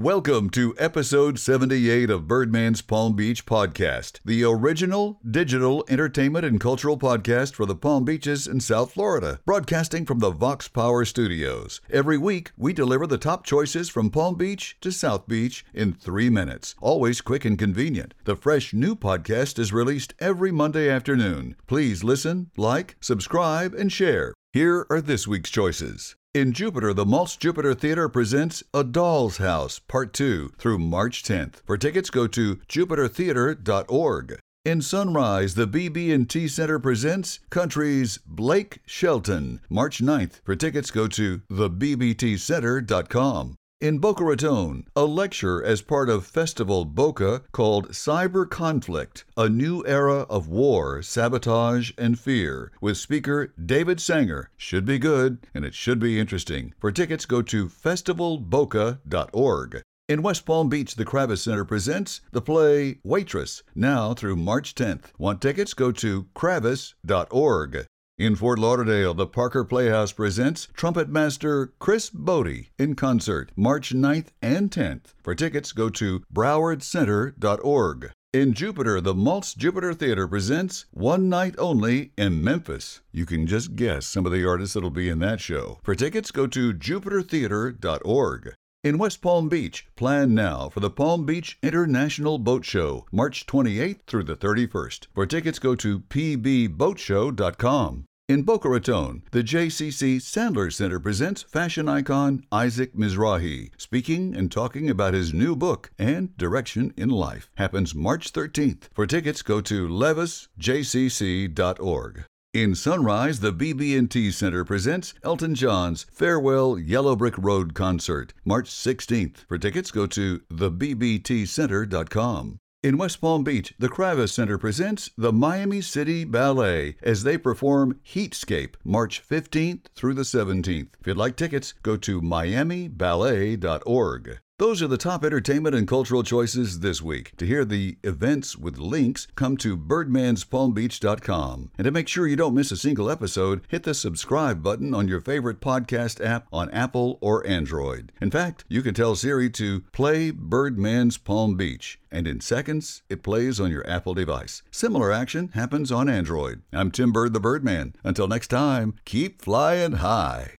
Welcome to episode 78 of Birdman's Palm Beach Podcast, the original digital entertainment and cultural podcast for the Palm Beaches in South Florida, broadcasting from the Vox Power Studios. Every week, we deliver the top choices from Palm Beach to South Beach in three minutes, always quick and convenient. The fresh new podcast is released every Monday afternoon. Please listen, like, subscribe, and share. Here are this week's choices. In Jupiter, the Maltz Jupiter Theater presents A Doll's House, Part 2, through March 10th. For tickets, go to jupitertheater.org. In Sunrise, the BB&T Center presents Country's Blake Shelton, March 9th. For tickets, go to thebbtcenter.com. In Boca Raton, a lecture as part of Festival Boca called Cyber Conflict A New Era of War, Sabotage, and Fear, with speaker David Sanger. Should be good, and it should be interesting. For tickets, go to festivalboca.org. In West Palm Beach, the Kravis Center presents the play Waitress, now through March 10th. Want tickets? Go to kravis.org. In Fort Lauderdale, the Parker Playhouse presents trumpet master Chris Botti in concert March 9th and 10th. For tickets, go to browardcenter.org. In Jupiter, the Maltz Jupiter Theater presents One Night Only in Memphis. You can just guess some of the artists that'll be in that show. For tickets, go to jupitertheater.org. In West Palm Beach, plan now for the Palm Beach International Boat Show, March 28th through the 31st. For tickets, go to pbboatshow.com. In Boca Raton, the JCC Sandler Center presents fashion icon Isaac Mizrahi, speaking and talking about his new book and direction in life. Happens March 13th. For tickets, go to levisjcc.org. In Sunrise, the BB&T Center presents Elton John's Farewell Yellow Brick Road concert, March 16th. For tickets, go to thebbtcenter.com. In West Palm Beach, the Kravis Center presents the Miami City Ballet as they perform Heatscape March 15th through the 17th. If you'd like tickets, go to miamiballet.org. Those are the top entertainment and cultural choices this week. To hear the events with links, come to birdmanspalmbeach.com. And to make sure you don't miss a single episode, hit the subscribe button on your favorite podcast app on Apple or Android. In fact, you can tell Siri to play Birdman's Palm Beach, and in seconds, it plays on your Apple device. Similar action happens on Android. I'm Tim Bird the Birdman. Until next time, keep flying high.